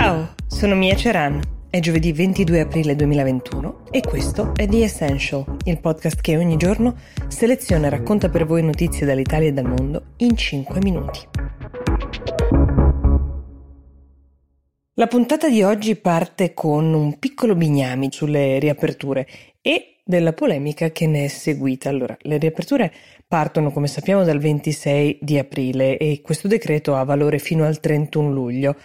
Ciao, sono Mia Ceran. È giovedì 22 aprile 2021 e questo è The Essential, il podcast che ogni giorno seleziona e racconta per voi notizie dall'Italia e dal mondo in 5 minuti. La puntata di oggi parte con un piccolo bignami sulle riaperture e della polemica che ne è seguita. Allora, le riaperture partono, come sappiamo, dal 26 di aprile e questo decreto ha valore fino al 31 luglio.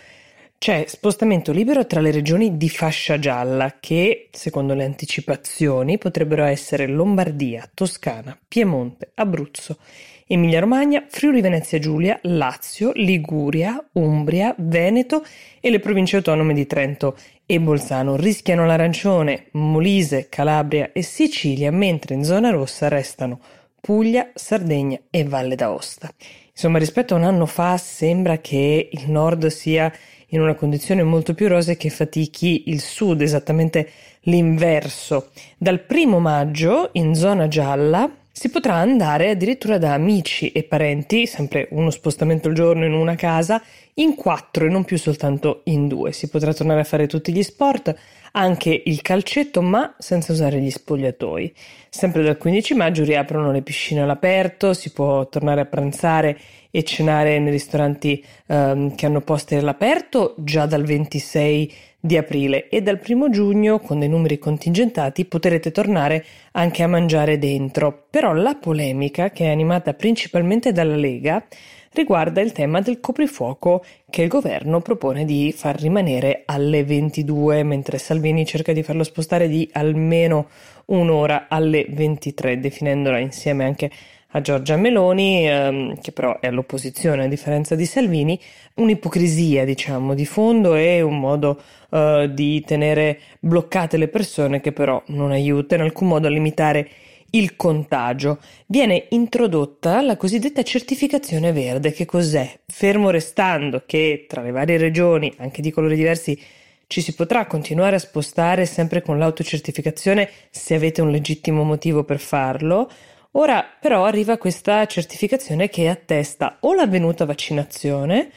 C'è spostamento libero tra le regioni di fascia gialla che, secondo le anticipazioni, potrebbero essere Lombardia, Toscana, Piemonte, Abruzzo, Emilia-Romagna, Friuli-Venezia Giulia, Lazio, Liguria, Umbria, Veneto e le province autonome di Trento e Bolzano. Rischiano l'arancione Molise, Calabria e Sicilia, mentre in zona rossa restano Puglia, Sardegna e Valle d'Aosta. Insomma, rispetto a un anno fa sembra che il nord sia in una condizione molto più rosea che fatichi il sud, esattamente l'inverso. Dal primo maggio, in zona gialla, si potrà andare addirittura da amici e parenti, sempre uno spostamento al giorno in una casa, in quattro e non più soltanto in due. Si potrà tornare a fare tutti gli sport, anche il calcetto, ma senza usare gli spogliatoi. Sempre dal 15 maggio riaprono le piscine all'aperto, si può tornare a pranzare e cenare nei ristoranti ehm, che hanno posti all'aperto già dal 26 di aprile e dal 1 giugno con dei numeri contingentati potrete tornare anche a mangiare dentro. Però la polemica, che è animata principalmente dalla Lega, riguarda il tema del coprifuoco che il governo propone di far rimanere alle 22, mentre Salvini cerca di farlo spostare di almeno un'ora alle 23, definendola insieme anche a Giorgia Meloni, ehm, che però è all'opposizione a differenza di Salvini, un'ipocrisia, diciamo, di fondo e un modo eh, di tenere bloccate le persone che però non aiuta in alcun modo a limitare il contagio. Viene introdotta la cosiddetta certificazione verde. Che cos'è? Fermo restando che tra le varie regioni, anche di colori diversi, ci si potrà continuare a spostare sempre con l'autocertificazione se avete un legittimo motivo per farlo. Ora però arriva questa certificazione che attesta o l'avvenuta vaccinazione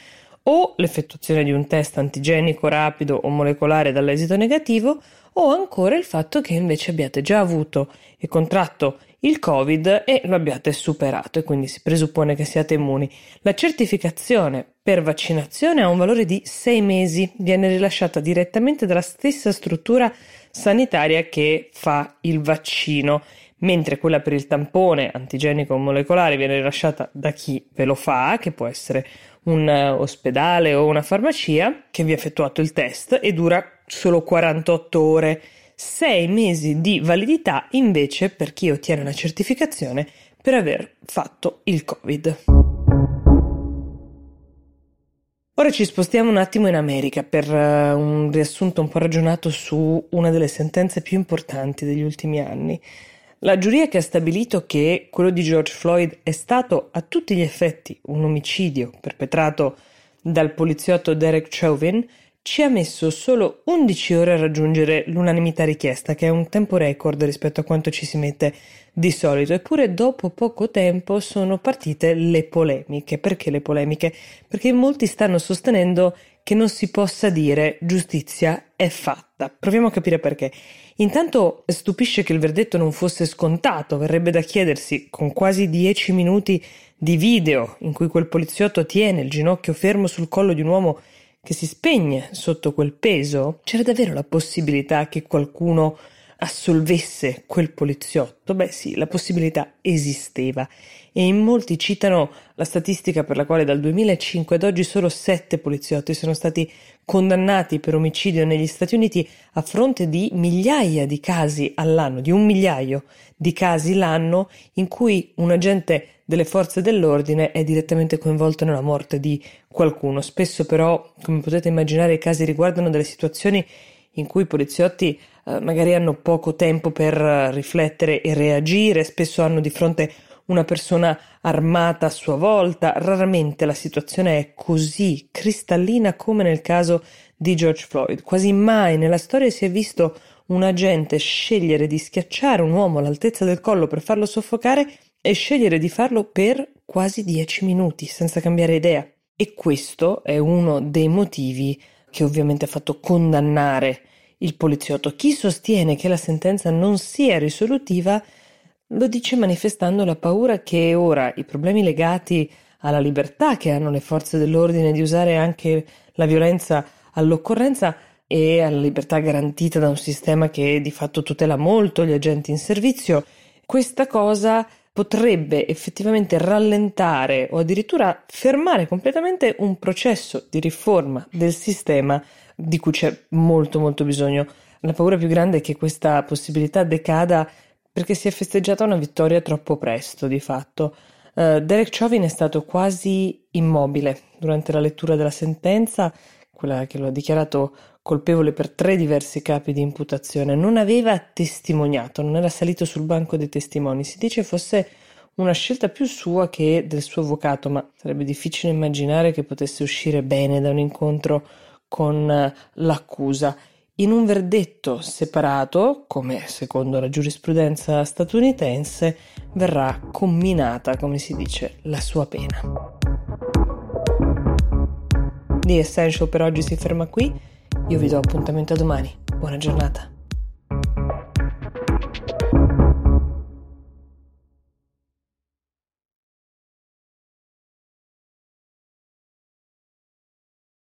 o l'effettuazione di un test antigenico rapido o molecolare dall'esito negativo o ancora il fatto che invece abbiate già avuto e contratto il Covid e lo abbiate superato e quindi si presuppone che siate immuni. La certificazione per vaccinazione ha un valore di sei mesi, viene rilasciata direttamente dalla stessa struttura sanitaria che fa il vaccino mentre quella per il tampone antigenico molecolare viene rilasciata da chi ve lo fa, che può essere un uh, ospedale o una farmacia che vi ha effettuato il test e dura solo 48 ore. 6 mesi di validità invece per chi ottiene una certificazione per aver fatto il Covid. Ora ci spostiamo un attimo in America per uh, un riassunto un po' ragionato su una delle sentenze più importanti degli ultimi anni. La giuria che ha stabilito che quello di George Floyd è stato a tutti gli effetti un omicidio perpetrato dal poliziotto Derek Chauvin ci ha messo solo 11 ore a raggiungere l'unanimità richiesta, che è un tempo record rispetto a quanto ci si mette di solito. Eppure dopo poco tempo sono partite le polemiche. Perché le polemiche? Perché molti stanno sostenendo che non si possa dire giustizia è fatta. Proviamo a capire perché. Intanto stupisce che il verdetto non fosse scontato, verrebbe da chiedersi, con quasi dieci minuti di video in cui quel poliziotto tiene il ginocchio fermo sul collo di un uomo che si spegne sotto quel peso, c'era davvero la possibilità che qualcuno assolvesse quel poliziotto? Beh sì, la possibilità esisteva e in molti citano la statistica per la quale dal 2005 ad oggi solo sette poliziotti sono stati condannati per omicidio negli Stati Uniti a fronte di migliaia di casi all'anno, di un migliaio di casi l'anno in cui un agente delle forze dell'ordine è direttamente coinvolto nella morte di qualcuno. Spesso però, come potete immaginare, i casi riguardano delle situazioni in cui i poliziotti eh, magari hanno poco tempo per eh, riflettere e reagire, spesso hanno di fronte una persona armata a sua volta, raramente la situazione è così cristallina come nel caso di George Floyd. Quasi mai nella storia si è visto un agente scegliere di schiacciare un uomo all'altezza del collo per farlo soffocare e scegliere di farlo per quasi dieci minuti senza cambiare idea. E questo è uno dei motivi che ovviamente ha fatto condannare il poliziotto. Chi sostiene che la sentenza non sia risolutiva lo dice manifestando la paura che ora i problemi legati alla libertà che hanno le forze dell'ordine di usare anche la violenza all'occorrenza e alla libertà garantita da un sistema che di fatto tutela molto gli agenti in servizio, questa cosa potrebbe effettivamente rallentare o addirittura fermare completamente un processo di riforma del sistema di cui c'è molto molto bisogno. La paura più grande è che questa possibilità decada perché si è festeggiata una vittoria troppo presto, di fatto. Uh, Derek Chauvin è stato quasi immobile durante la lettura della sentenza, quella che lo ha dichiarato colpevole per tre diversi capi di imputazione. Non aveva testimoniato, non era salito sul banco dei testimoni. Si dice fosse una scelta più sua che del suo avvocato, ma sarebbe difficile immaginare che potesse uscire bene da un incontro con eh, l'accusa. In un verdetto separato, come secondo la giurisprudenza statunitense, verrà comminata, come si dice, la sua pena. The Essential per oggi si ferma qui, io vi do appuntamento a domani. Buona giornata.